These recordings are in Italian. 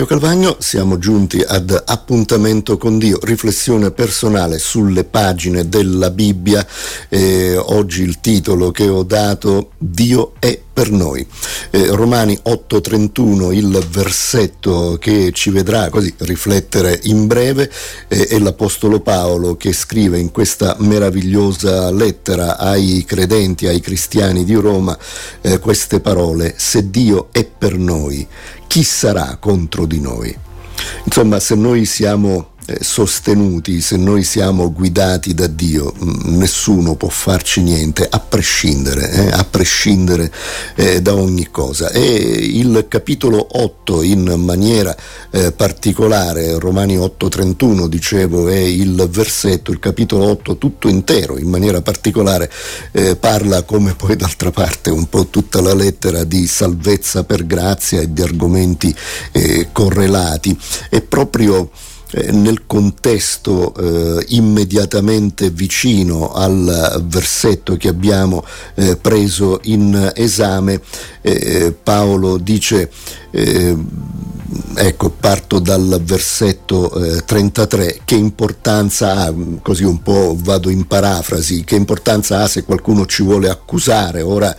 Maio Calvagno, siamo giunti ad appuntamento con Dio, riflessione personale sulle pagine della Bibbia. Eh, oggi il titolo che ho dato Dio è per noi. Eh, Romani 8:31, il versetto che ci vedrà così riflettere in breve, eh, è l'Apostolo Paolo che scrive in questa meravigliosa lettera ai credenti, ai cristiani di Roma, eh, queste parole, se Dio è per noi, chi sarà contro di noi? Insomma, se noi siamo sostenuti, se noi siamo guidati da Dio, mm, nessuno può farci niente, a prescindere, eh, a prescindere eh, da ogni cosa. E il capitolo 8 in maniera eh, particolare, Romani 8:31 dicevo, è il versetto, il capitolo 8 tutto intero, in maniera particolare, eh, parla come poi d'altra parte un po' tutta la lettera di salvezza per grazia e di argomenti eh, correlati. È proprio eh, nel contesto eh, immediatamente vicino al versetto che abbiamo eh, preso in esame, eh, Paolo dice, eh, ecco, parto dal versetto 33, che importanza ha, così un po' vado in parafrasi, che importanza ha se qualcuno ci vuole accusare ora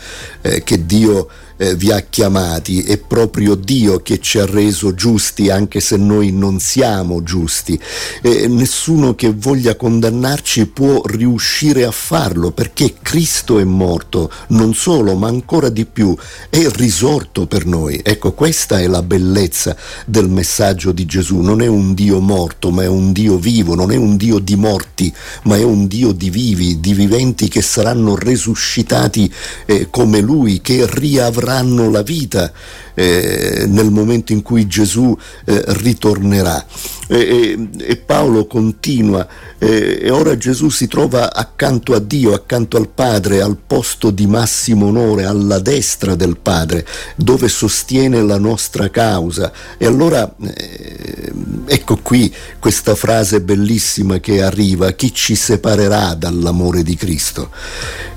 che Dio eh, vi ha chiamati, è proprio Dio che ci ha reso giusti anche se noi non siamo giusti. Eh, nessuno che voglia condannarci può riuscire a farlo perché Cristo è morto, non solo, ma ancora di più, è risorto per noi. Ecco, questa è la bellezza del messaggio di Gesù, non è un Dio morto, ma è un Dio vivo, non è un Dio di morti, ma è un Dio di vivi, di viventi che saranno resuscitati eh, come Lui, che riavranno avranno la vita eh, nel momento in cui Gesù eh, ritornerà. E, e, Paolo continua, eh, e ora Gesù si trova accanto a Dio, accanto al Padre, al posto di massimo onore, alla destra del Padre, dove sostiene la nostra causa. E allora eh, ecco qui questa frase bellissima che arriva, chi ci separerà dall'amore di Cristo?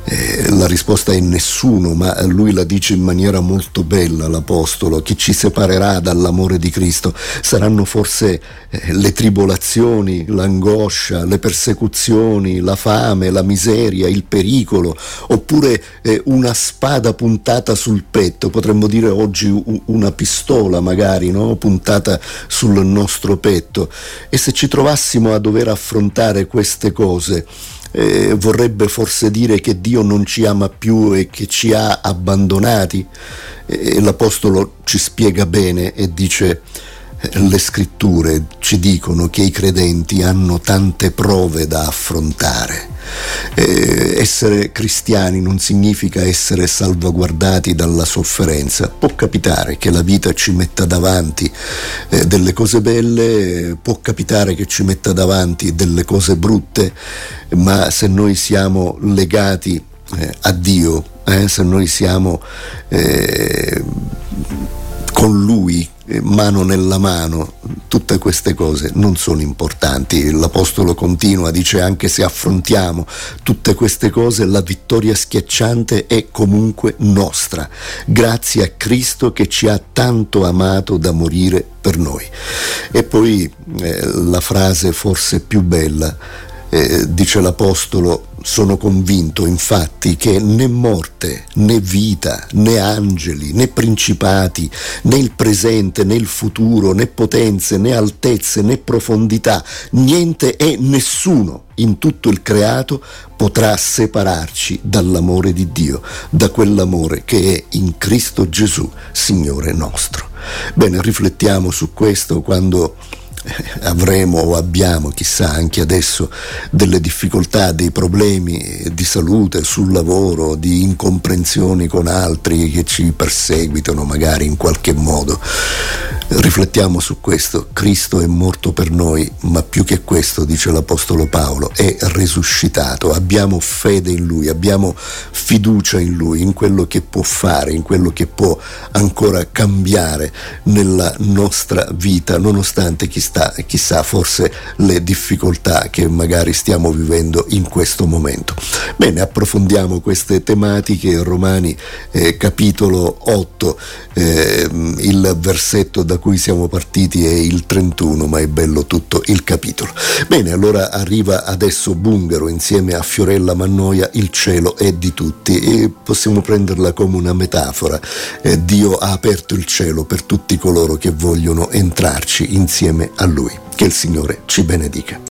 Eh, la risposta è nessuno, ma lui la dice in maniera molto bella l'Apostolo, chi ci separerà dall'amore di Cristo? Saranno forse eh, le tribolazioni, l'angoscia, le persecuzioni, la fame, la miseria, il pericolo, oppure eh, una spada puntata sul petto, potremmo dire oggi una pistola magari, no? puntata sul nostro petto. E se ci trovassimo a dover affrontare queste cose, eh, vorrebbe forse dire che Dio non ci ama più e che ci ha abbandonati. E l'Apostolo ci spiega bene e dice le scritture ci dicono che i credenti hanno tante prove da affrontare. Eh, essere cristiani non significa essere salvaguardati dalla sofferenza. Può capitare che la vita ci metta davanti eh, delle cose belle, può capitare che ci metta davanti delle cose brutte, ma se noi siamo legati eh, a Dio, eh, se noi siamo eh, con Lui, eh, mano nella mano, tutte queste cose non sono importanti. L'Apostolo continua, dice anche se affrontiamo tutte queste cose, la vittoria schiacciante è comunque nostra, grazie a Cristo che ci ha tanto amato da morire per noi. E poi eh, la frase forse più bella, eh, dice l'Apostolo, sono convinto infatti che né morte, né vita, né angeli, né principati, né il presente, né il futuro, né potenze, né altezze, né profondità, niente e nessuno in tutto il creato potrà separarci dall'amore di Dio, da quell'amore che è in Cristo Gesù, Signore nostro. Bene, riflettiamo su questo quando avremo o abbiamo, chissà anche adesso, delle difficoltà, dei problemi di salute, sul lavoro, di incomprensioni con altri che ci perseguitano magari in qualche modo. Riflettiamo su questo. Cristo è morto per noi, ma più che questo, dice l'Apostolo Paolo, è risuscitato. Abbiamo fede in Lui, abbiamo fiducia in Lui, in quello che può fare, in quello che può ancora cambiare nella nostra vita, nonostante chissà, chissà forse le difficoltà che magari stiamo vivendo in questo momento. Bene, approfondiamo queste tematiche. Romani eh, capitolo 8, eh, il versetto da cui siamo partiti è il 31, ma è bello tutto il capitolo. Bene, allora arriva adesso Bungaro insieme a Fiorella Mannoia, il cielo è di tutti e possiamo prenderla come una metafora. Eh, Dio ha aperto il cielo per tutti coloro che vogliono entrarci insieme a Lui. Che il Signore ci benedica.